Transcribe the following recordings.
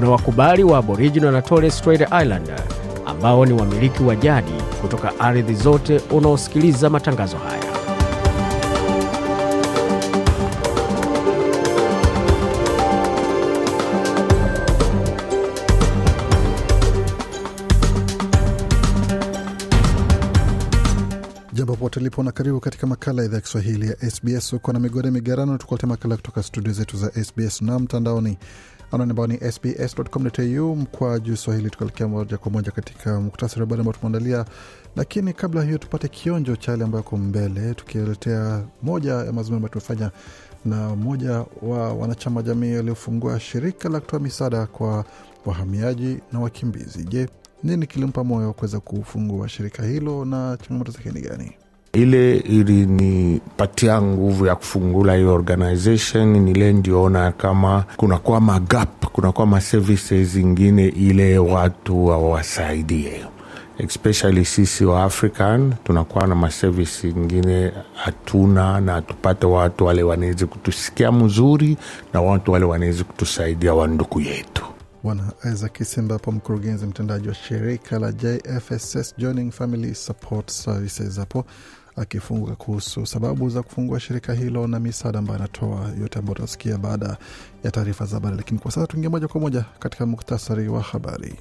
kuna wakubali wa Aboriginal na Torres Strait Islander ambao ni wamiliki wa jadi kutoka ardhi zote unaosikiliza matangazo haya. Jambo popote lipo na karibu katika makala ya idhaa ya Kiswahili ya SBS. Uko na migode migarano, tukuletea makala kutoka studio zetu za SBS na mtandaoni anwani ambao ni sbs.com.au mkwa juu swahili, tukaelekea moja kwa moja katika muktasari habari ambao tumeandalia. Lakini kabla hiyo, tupate kionjo cha yale ambayo yako mbele, tukiletea moja ya mazungumzo ambayo tumefanya na mmoja wa wanachama jamii waliofungua shirika la kutoa misaada kwa wahamiaji na wakimbizi. Je, nini kilimpa moyo kuweza kufungua shirika hilo na changamoto zake ni gani? Ile ilinipatia nguvu ya kufungula hiyo organization nile ndioona kama kunakuwa magap kunakuwa maservices zingine ile watu wawasaidie especially sisi wa african tunakuwa na maservisi ingine hatuna na tupate watu wale wanawezi kutusikia mzuri na watu wale wanawezi kutusaidia wanduku yetu. Bwana Isaac Kisimba hapo, mkurugenzi mtendaji wa shirika la JFSS Joining Family Support Services, hapo akifunguka kuhusu sababu za kufungua shirika hilo na misaada ambayo anatoa, yote ambayo utasikia baada ya taarifa za habari. Lakini kwa sasa tuingia moja kwa moja katika muktasari wa habari.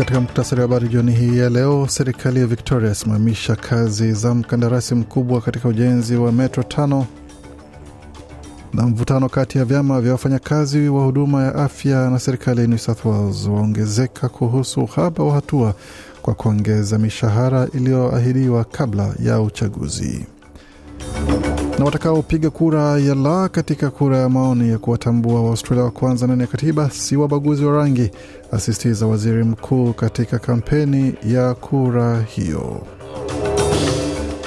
Katika muktasari wa habari jioni hii ya leo, serikali ya Victoria yasimamisha kazi za mkandarasi mkubwa katika ujenzi wa metro tano na mvutano kati ya vyama vya wafanyakazi wa huduma ya afya na serikali ya New South Wales waongezeka kuhusu uhaba wa hatua kwa kuongeza mishahara iliyoahidiwa kabla ya uchaguzi. Na watakaopiga kura ya la katika kura ya maoni ya kuwatambua Waaustralia wa kwanza ndani ya katiba si wabaguzi wa rangi, asisitiza waziri mkuu katika kampeni ya kura hiyo.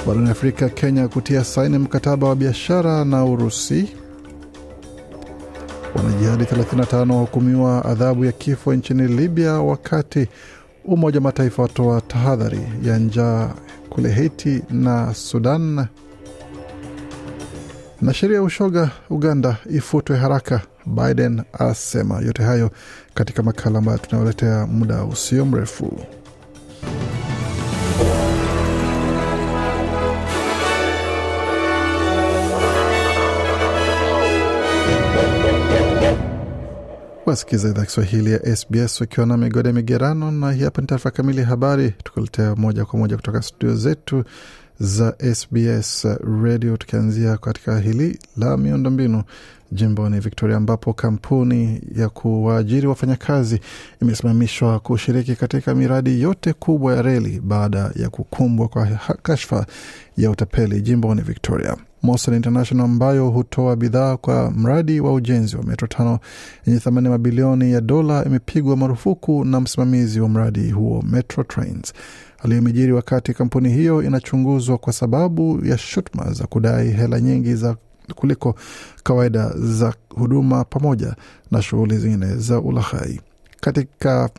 Barani Afrika, Kenya kutia saini mkataba wa biashara na Urusi. Wanajihadi 35 wahukumiwa adhabu ya kifo nchini Libya, wakati Umoja wa Mataifa watoa tahadhari ya njaa kule Haiti na Sudan na sheria ya ushoga Uganda ifutwe haraka, Biden asema. Yote hayo katika makala ambayo tunayoletea muda usio mrefu. Wasikiza idhaa Kiswahili ya SBS wakiwa na migode migerano, na hii hapa ni taarifa kamili ya habari, tukuletea moja kwa moja kutoka studio zetu za SBS Radio, tukianzia katika hili la miundombinu jimboni Victoria, ambapo kampuni ya kuwaajiri wafanyakazi imesimamishwa kushiriki katika miradi yote kubwa ya reli baada ya kukumbwa kwa kashfa ya utapeli jimboni Victoria. Mosel International ambayo hutoa bidhaa kwa mradi wa ujenzi wa metro tano yenye thamani ya mabilioni ya dola imepigwa marufuku na msimamizi wa mradi huo Metro Trains. Aliyemejiri wakati kampuni hiyo inachunguzwa kwa sababu ya shutuma za kudai hela nyingi za kuliko kawaida za huduma pamoja na shughuli zingine za ulaghai. Katika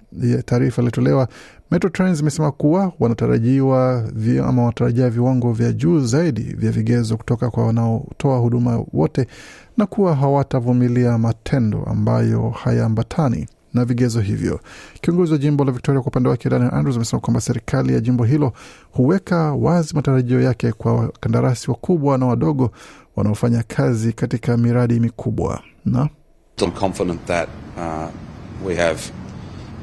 taarifa iliyotolewa, Metro Trains imesema kuwa wanatarajiwa vi, ama wanatarajia viwango vya juu zaidi vya vigezo kutoka kwa wanaotoa huduma wote na kuwa hawatavumilia matendo ambayo hayaambatani na vigezo hivyo. Kiongozi wa jimbo la Victoria kwa upande wake Daniel Andrews amesema kwamba serikali ya jimbo hilo huweka wazi matarajio yake kwa wakandarasi wakubwa na wadogo wanaofanya kazi katika miradi mikubwa na I'm confident that uh, we have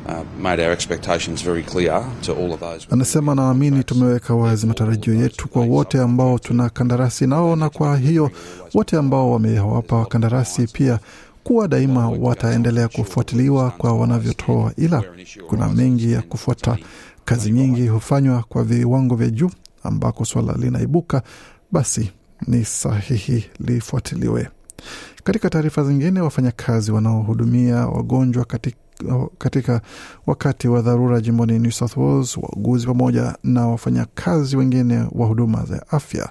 uh, made our expectations very clear to all of those. Anasema naamini tumeweka wazi matarajio yetu kwa wote ambao tuna kandarasi nao, na kwa hiyo wote ambao wamewapa kandarasi pia kuwa daima wataendelea kufuatiliwa kwa wanavyotoa, ila kuna mengi ya kufuata. Kazi nyingi hufanywa kwa viwango vya juu, ambako swala linaibuka, basi ni sahihi lifuatiliwe. Katika taarifa zingine, wafanyakazi wanaohudumia wagonjwa katika, katika wakati wa dharura jimboni New South Wales, wauguzi pamoja na wafanyakazi wengine wa huduma za afya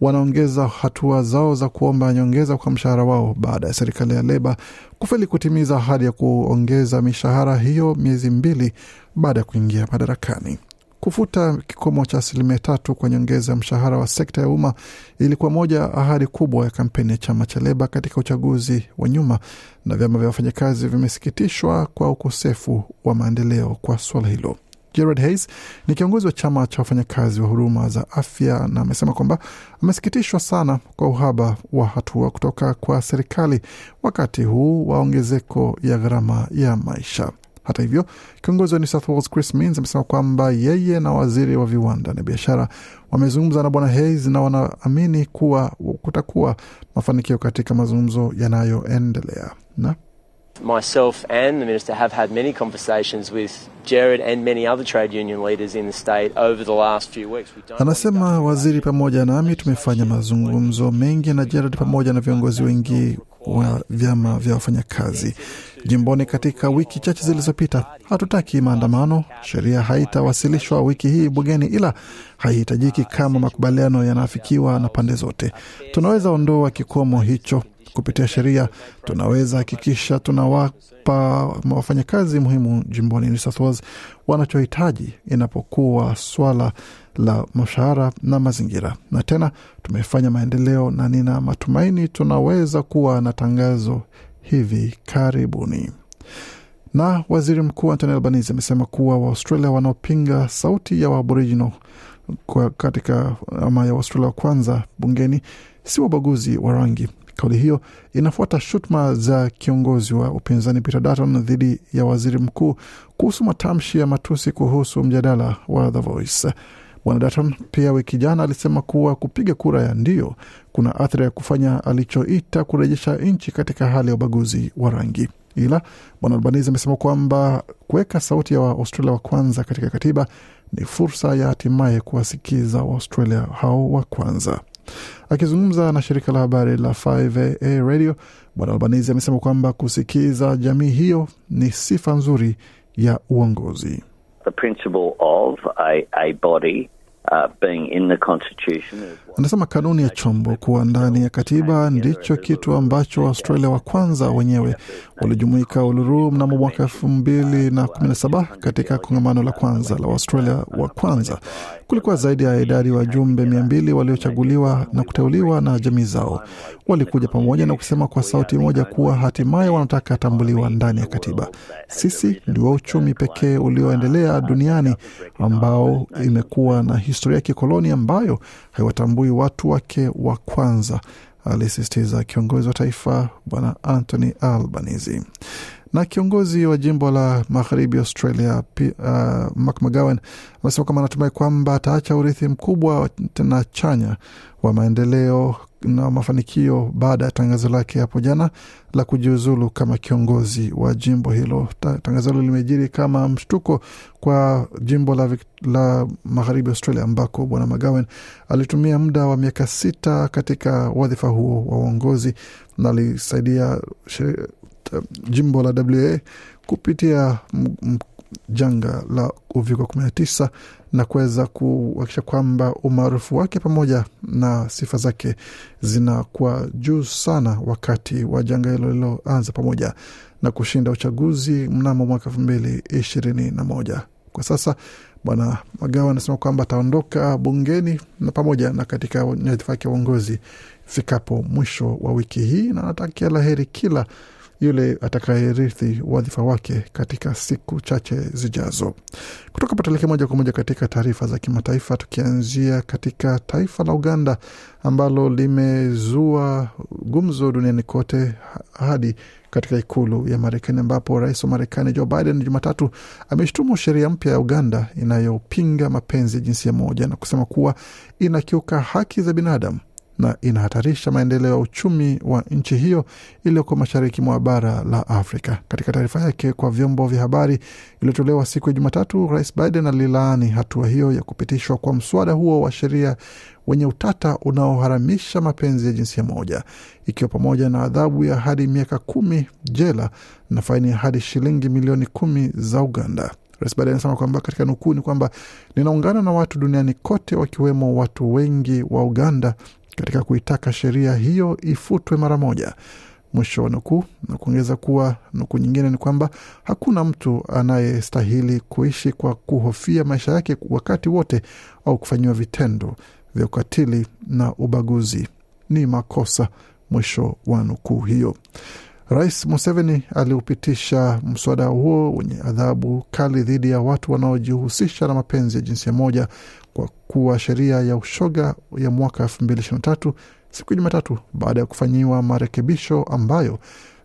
wanaongeza hatua zao za kuomba nyongeza kwa mshahara wao baada ya serikali ya Leba kufeli kutimiza ahadi ya kuongeza mishahara hiyo miezi mbili baada ya kuingia madarakani. Kufuta kikomo cha asilimia tatu kwa nyongeza ya mshahara wa sekta ya umma ilikuwa moja ahadi kubwa ya kampeni ya chama cha Leba katika uchaguzi wa nyuma, na vyama vya wafanyakazi vimesikitishwa kwa ukosefu wa maendeleo kwa suala hilo. Gerard Hayes ni kiongozi wa chama cha wafanyakazi wa huduma za afya na amesema kwamba amesikitishwa sana kwa uhaba wa hatua kutoka kwa serikali wakati huu wa ongezeko ya gharama ya maisha. Hata hivyo, kiongozi wa New South Wales Chris Minns amesema kwamba yeye na waziri wa viwanda na biashara wamezungumza na bwana Hayes na wanaamini kuwa kutakuwa mafanikio katika mazungumzo yanayoendelea. Na? Myself and the Minister have had many conversations with Jared and many other trade union leaders in the state over the last few weeks. We don't Anasema waziri pamoja nami tumefanya mazungumzo mengi na Jared pamoja na viongozi wengi wa vyama vya wafanyakazi jimboni katika wiki chache zilizopita. Hatutaki maandamano. Sheria haitawasilishwa wiki hii bungeni, ila haihitajiki kama makubaliano yanaafikiwa na pande zote. Tunaweza ondoa kikomo hicho kupitia sheria. Tunaweza hakikisha tunawapa wafanyakazi muhimu jimboni New South Wales wanachohitaji inapokuwa swala la mshahara na mazingira. Na tena tumefanya maendeleo, na nina matumaini tunaweza kuwa na tangazo hivi karibuni. Na waziri mkuu Anthony Albanese amesema kuwa Waaustralia wanaopinga sauti ya Waaboriginal kwa katika ama ya Waustralia wa kwanza bungeni si wabaguzi wa rangi. Kauli hiyo inafuata shutuma za kiongozi wa upinzani Peter Dutton dhidi ya waziri mkuu kuhusu matamshi ya matusi kuhusu mjadala wa The Voice. Bwana Dutton pia wiki jana alisema kuwa kupiga kura ya ndio kuna athari ya kufanya alichoita kurejesha nchi katika hali ya ubaguzi wa rangi. Ila bwana Albanese amesema kwamba kuweka sauti ya Waaustralia wa kwanza katika katiba ni fursa ya hatimaye kuwasikiza Waaustralia hao wa kwanza. Akizungumza na shirika la habari la 5AA Radio, bwana Albanese amesema kwamba kusikiza jamii hiyo ni sifa nzuri ya uongozi. The principle of a, a body uh, being in the constitution is Anasema kanuni ya chombo kuwa ndani ya katiba ndicho kitu ambacho Waustralia wa kwanza wenyewe walijumuika Uluru mnamo mwaka elfu mbili na kumi na saba katika kongamano la kwanza la Waustralia wa kwanza. Kulikuwa zaidi ya idadi wajumbe mia mbili waliochaguliwa na kuteuliwa na jamii zao. Walikuja pamoja na kusema kwa sauti moja kuwa hatimaye wanataka tambuliwa ndani ya katiba. Sisi ndio uchumi pekee ulioendelea duniani ambao imekuwa na historia ya kikoloni ambayo haiwatambui watu wake wa kwanza, alisisitiza kiongozi wa taifa Bwana Anthony Albanese. Na kiongozi wa jimbo la magharibi Australia, uh, Mark McGowan amesema kwamba anatumai kwamba ataacha urithi mkubwa na chanya wa maendeleo na mafanikio baada ya tangazo lake hapo jana la kujiuzulu kama kiongozi wa jimbo hilo. Ta- Tangazo hilo limejiri kama mshtuko kwa jimbo la, la magharibi Australia ambako bwana McGowan alitumia muda wa miaka sita katika wadhifa huo wa uongozi na alisaidia jimbo la WA kupitia janga la uviko 19 na kuweza kuhakikisha kwamba umaarufu wake pamoja na sifa zake zinakuwa juu sana wakati wa janga hilo liloanza pamoja na kushinda uchaguzi mnamo mwaka elfu mbili ishirini na moja. Kwa sasa bwana Magawa anasema kwamba ataondoka bungeni na pamoja na katika nyadhifa yake ya uongozi ifikapo mwisho wa wiki hii, na anatakia la heri kila yule atakayerithi wadhifa wake katika siku chache zijazo. Kutoka patuleke moja kwa moja katika taarifa za kimataifa, tukianzia katika taifa la Uganda ambalo limezua gumzo duniani kote hadi katika ikulu ya Marekani ambapo rais wa Marekani Joe Biden Jumatatu ameshtumu sheria mpya ya Uganda inayopinga mapenzi jinsia moja na kusema kuwa inakiuka haki za binadamu na inahatarisha maendeleo ya uchumi wa nchi hiyo iliyoko mashariki mwa bara la Afrika. Katika taarifa yake kwa vyombo vya habari iliyotolewa siku ya Jumatatu, Rais Biden alilaani hatua hiyo ya kupitishwa kwa mswada huo wa sheria wenye utata unaoharamisha mapenzi ya jinsia moja, ikiwa pamoja na adhabu ya hadi miaka kumi jela na faini ya hadi shilingi milioni kumi za Uganda. Rais Biden anasema kwamba katika nukuu ni kwamba ninaungana na watu duniani kote, wakiwemo watu wengi wa Uganda katika kuitaka sheria hiyo ifutwe mara moja. Mwisho wa nukuu, na kuongeza kuwa nukuu nyingine ni kwamba hakuna mtu anayestahili kuishi kwa kuhofia maisha yake wakati wote au kufanyiwa vitendo vya ukatili na ubaguzi. Ni makosa. Mwisho wa nukuu hiyo. Rais Museveni aliupitisha mswada huo wenye adhabu kali dhidi ya watu wanaojihusisha na mapenzi ya jinsia moja kwa kuwa sheria ya ushoga ya mwaka elfu mbili ishirini na tatu siku ya Jumatatu baada ya kufanyiwa marekebisho ambayo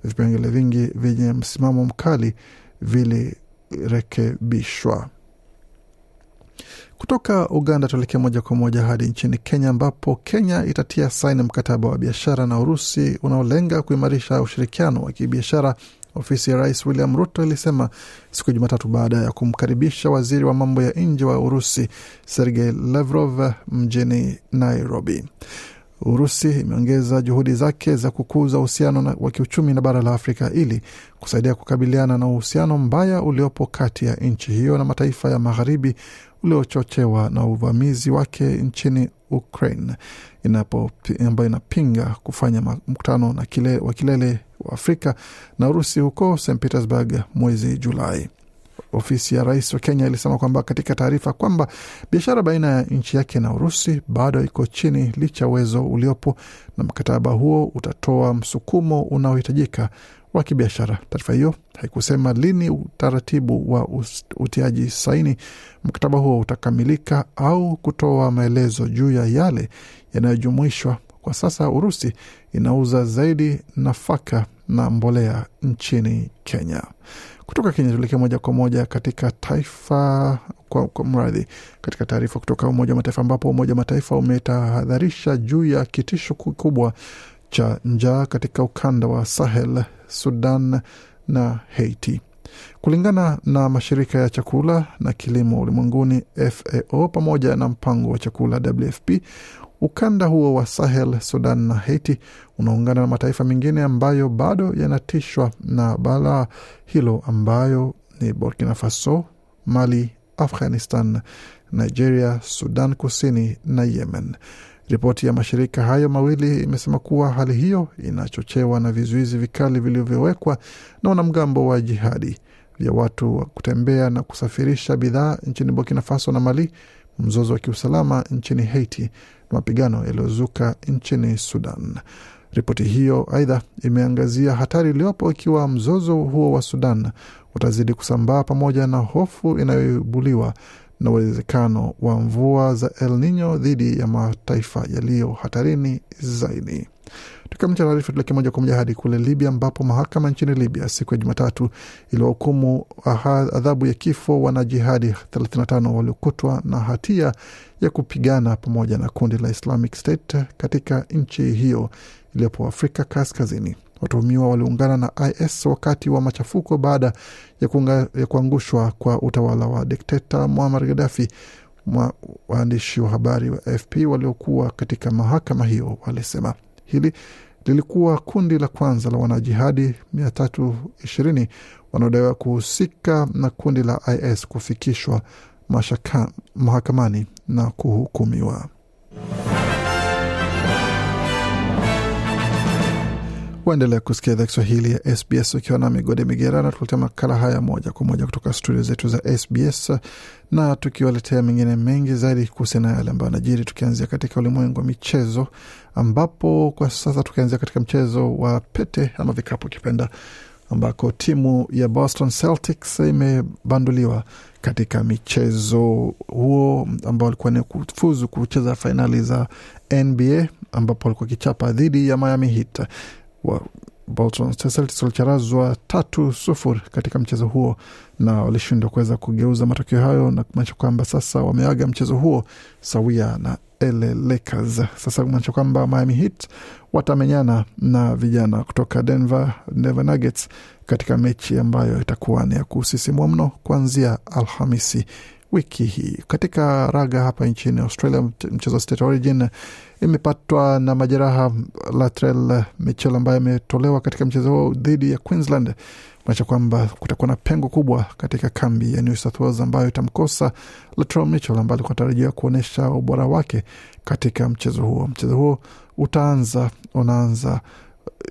vipengele vingi vyenye msimamo mkali vilirekebishwa. Kutoka Uganda tuelekea moja kwa moja hadi nchini Kenya, ambapo Kenya itatia saini mkataba wa biashara na Urusi unaolenga kuimarisha ushirikiano wa kibiashara. Ofisi ya rais William Ruto ilisema siku ya Jumatatu baada ya kumkaribisha waziri wa mambo ya nje wa Urusi Sergei Lavrov mjini Nairobi. Urusi imeongeza juhudi zake za kukuza uhusiano wa kiuchumi na bara la Afrika ili kusaidia kukabiliana na uhusiano mbaya uliopo kati ya nchi hiyo na mataifa ya magharibi uliochochewa na uvamizi wake nchini Ukraine ambayo inapinga kufanya mkutano na kile, wa kilele Afrika na Urusi huko St Petersburg mwezi Julai. Ofisi ya rais wa Kenya ilisema kwamba katika taarifa kwamba biashara baina ya nchi yake na Urusi bado iko chini licha ya uwezo uliopo, na mkataba huo utatoa msukumo unaohitajika wa kibiashara. Taarifa hiyo haikusema lini utaratibu wa utiaji saini mkataba huo utakamilika au kutoa maelezo juu ya yale yanayojumuishwa. Kwa sasa Urusi inauza zaidi nafaka na mbolea nchini Kenya. Kutoka Kenya tuelekea moja kwa moja katika taifa kwa, kwa mradhi katika taarifa kutoka Umoja wa Mataifa ambapo Umoja wa Mataifa umetahadharisha juu ya kitisho kikubwa cha njaa katika ukanda wa Sahel, Sudan na Haiti. Kulingana na mashirika ya chakula na kilimo ulimwenguni FAO pamoja na mpango wa chakula WFP, ukanda huo wa Sahel, Sudan na Haiti unaungana na mataifa mengine ambayo bado yanatishwa na balaa hilo ambayo ni Burkina Faso, Mali, Afghanistan, Nigeria, Sudan Kusini na Yemen. Ripoti ya mashirika hayo mawili imesema kuwa hali hiyo inachochewa na vizuizi vikali vilivyowekwa na wanamgambo wa jihadi vya watu wa kutembea na kusafirisha bidhaa nchini Burkina Faso na Mali, mzozo wa kiusalama nchini Haiti mapigano yaliyozuka nchini Sudan. Ripoti hiyo aidha imeangazia hatari iliyopo ikiwa mzozo huo wa Sudan utazidi kusambaa pamoja na hofu inayoibuliwa na uwezekano wa mvua za El Nino dhidi ya mataifa yaliyo hatarini zaidi. Tukamilisha taarifa tuleke moja kwa moja hadi kule Libya, ambapo mahakama nchini Libya siku ya Jumatatu iliwahukumu adhabu ya kifo wanajihadi 35 waliokutwa na hatia ya kupigana pamoja na kundi la Islamic State katika nchi hiyo iliyopo Afrika Kaskazini. Watuhumiwa waliungana na IS wakati wa machafuko baada ya, kunga, ya kuangushwa kwa utawala wa dikteta Muammar Gaddafi. Waandishi wa habari wa AFP waliokuwa katika mahakama hiyo walisema hili lilikuwa kundi la kwanza la wanajihadi 320 wanaodaiwa kuhusika na kundi la IS kufikishwa mahakamani na kuhukumiwa. Waendelea kusikia idhaa Kiswahili ya SBS ukiwa na migode migerana, tukuletea makala haya moja kwa moja kutoka studio zetu za SBS na tukiwaletea mengine mengi zaidi kuhusiana na yale ambayo anajiri, tukianzia katika ulimwengu wa michezo, ambapo kwa sasa tukianzia katika mchezo wa pete ama vikapu ukipenda, ambako timu ya Boston Celtics imebanduliwa katika michezo huo ambao walikuwa ni kufuzu kucheza fainali za NBA ambapo walikuwa kichapa dhidi ya Miami Heat Bolton Celtics walicharazwa tatu sufuri katika mchezo huo na walishindwa kuweza kugeuza matokeo hayo na kumaanisha kwamba sasa wameaga mchezo huo sawia na LA Lakers. Sasa kumaanisha kwamba Miami Heat watamenyana na vijana kutoka Denver, Denver Nuggets katika mechi ambayo itakuwa ni ya kusisimua mno kuanzia Alhamisi wiki hii. Katika raga hapa nchini Australia, mchezo State Origin imepatwa na majeraha Latrell Mitchell ambaye ametolewa katika mchezo huo dhidi ya Queensland kumaanisha kwamba kutakuwa na pengo kubwa katika kambi ya New South Wales ambayo itamkosa Latrell Mitchell ambaye alikuwa anatarajiwa kuonyesha ubora wake katika mchezo huo. Mchezo huo utaanza unaanza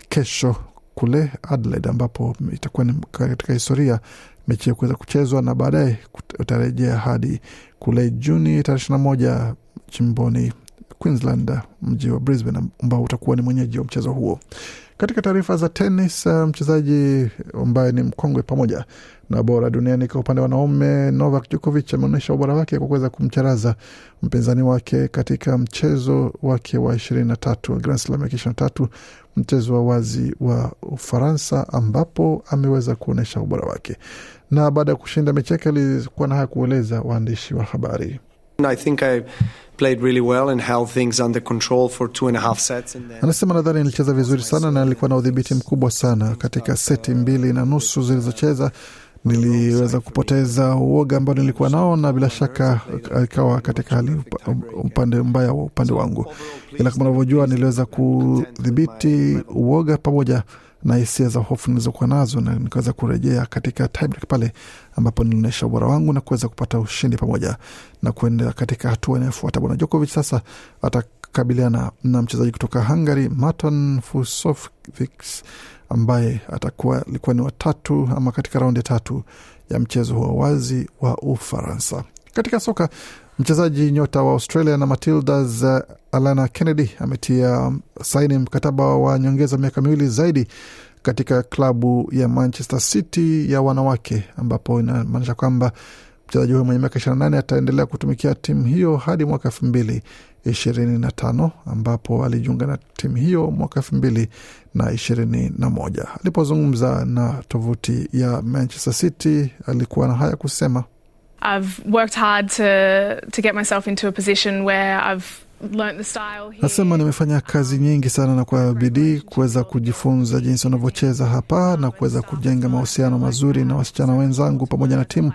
kesho kule Adelaide, ambapo itakuwa ni katika historia mechi ya kuweza kuchezwa na baadaye utarejea hadi kule Juni tarehe ishirini na moja chimboni Queensland, mji wa Brisbane ambao utakuwa ni mwenyeji wa mchezo huo. Katika taarifa za tenis, mchezaji ambaye ni mkongwe pamoja na bora duniani kwa upande wa wanaume Novak Djokovic ameonyesha ubora wake kwa kuweza kumcharaza mpinzani wake katika mchezo wake wa ishirini na tatu Grand Slam ya ishirini na tatu mchezo wa wazi wa Ufaransa ambapo ameweza kuonyesha ubora wake, na baada ya kushinda mechi yake alikuwa na haya kueleza waandishi wa habari. I think I played really well and held things under control for two and a half sets. Anasema nadhani nilicheza vizuri sana na nilikuwa na udhibiti mkubwa sana katika seti mbili na nusu zilizocheza. Niliweza kupoteza uoga ambao nilikuwa nao, na bila shaka ikawa katika hali upande mbaya wa upande wangu, ila kama unavyojua, niliweza kudhibiti uoga pamoja na hisia za hofu nilizokuwa nazo na nikaweza kurejea katika tiebreak pale ambapo nilionyesha ubora wangu na kuweza kupata ushindi pamoja na kuenda katika hatua inayofuata. Bwana Djokovic sasa atakabiliana na mchezaji kutoka Hungary Marton Fucsovics ambaye atakuwa alikuwa ni watatu ama katika raundi tatu ya mchezo huo wazi wa Ufaransa. Katika soka mchezaji nyota wa Australia na Matildas uh, Alana Kennedy ametia saini mkataba wa nyongeza miaka miwili zaidi katika klabu ya Manchester City ya wanawake, ambapo inamaanisha kwamba mchezaji huyo mwenye miaka ishirini na nane ataendelea kutumikia timu hiyo hadi mwaka elfu mbili ishirini na tano ambapo alijiunga na timu hiyo mwaka elfu mbili na ishirini na moja. Alipozungumza na tovuti ya Manchester City alikuwa na haya kusema. I've worked hard to to get myself into a position where I've learnt the style. Nasema nimefanya kazi nyingi sana na kwa bidii kuweza kujifunza jinsi wanavyocheza hapa na kuweza kujenga mahusiano mazuri na wasichana wenzangu pamoja na timu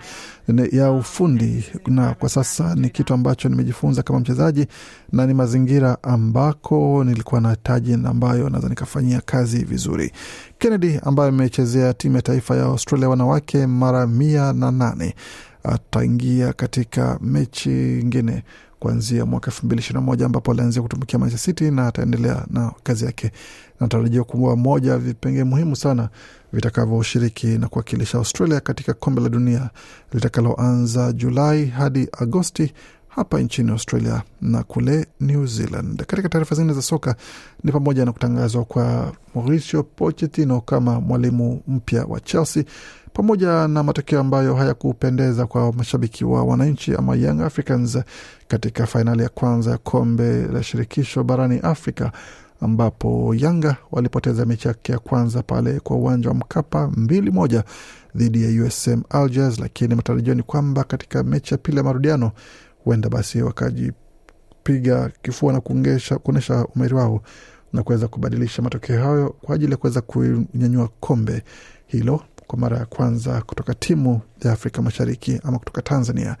ya ufundi, na kwa sasa ni kitu ambacho nimejifunza kama mchezaji na ni mazingira ambako nilikuwa na taji ambayo naweza nikafanyia kazi vizuri. Kennedy ambaye amechezea timu ya taifa ya Australia wanawake mara mia na nane ataingia katika mechi ingine kuanzia mwaka elfu mbili ishirini na moja ambapo alianzia kutumikia Manchester City na ataendelea na kazi yake, Natarajia kuwa moja vipengee muhimu sana vitakavyoshiriki na kuwakilisha Australia katika kombe la dunia litakaloanza Julai hadi Agosti hapa nchini Australia na kule New Zealand. Katika taarifa zingine za soka ni pamoja na kutangazwa kwa Mauricio Pochettino kama mwalimu mpya wa Chelsea pamoja na matokeo ambayo hayakupendeza kwa mashabiki wa wananchi ama Young Africans katika fainali ya kwanza ya kombe la shirikisho barani Afrika ambapo Yanga walipoteza mechi yake ya kwanza pale kwa uwanja wa Mkapa mbili moja dhidi ya USM Alger, lakini matarajio ni kwamba katika mechi ya pili ya marudiano huenda basi wakajipiga kifua na kuonyesha umeri wao na kuweza kubadilisha matokeo hayo kwa ajili ya kuweza kunyanyua kombe hilo kwa mara ya kwanza kutoka timu ya Afrika Mashariki ama kutoka Tanzania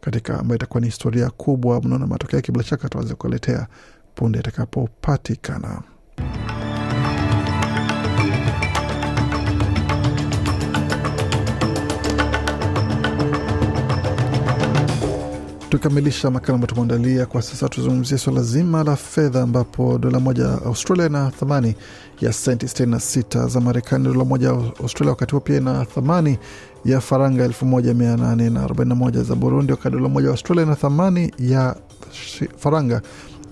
katika ambayo itakuwa ni historia kubwa mnaona matokeo yake bila shaka tuaweze kuletea punde itakapopatikana. Tukamilisha makala ambayo tumeandalia kwa sasa, tuzungumzie swala zima la fedha, ambapo dola moja Australia ina thamani ya senti 66 za Marekani. Dola moja Australia wakati huo pia ina thamani ya faranga 1841 za Burundi, wakati dola moja Australia ina thamani ya faranga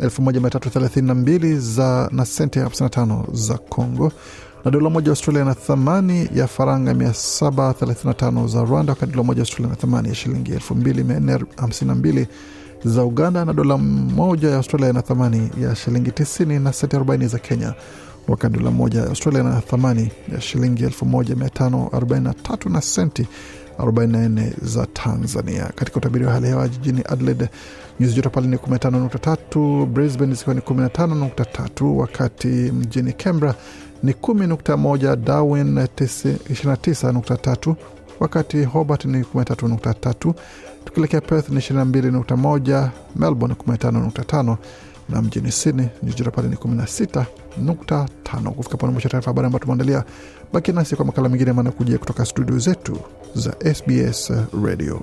1332 za na senti 55 za Congo na dola moja Australia na thamani ya faranga 735 za Rwanda, wakati dola moja Australia na thamani ya shilingi 2452 za Uganda, na dola moja ya Australia na thamani ya shilingi 90 na senti 40 za Kenya, wakati dola moja ya Australia na thamani ya shilingi 1543 na senti 44 za Tanzania. Katika utabiri wa hali hewa jijini Adelaide nyuzi joto pale ni 15.3, Brisbane zikiwa ni 15.3, wakati mjini Canberra ni 10.1, Darwin 29.3, wakati Hobart ni 13.3, tukielekea Perth ni 22.1, Melbourne 15.5 na mjini Sydney jijira pale ni 16.5. Kufika pone mwisho taarifa habari ambayo tumeandalia. Baki nasi kwa makala mengine manakujia kutoka studio zetu za SBS Radio.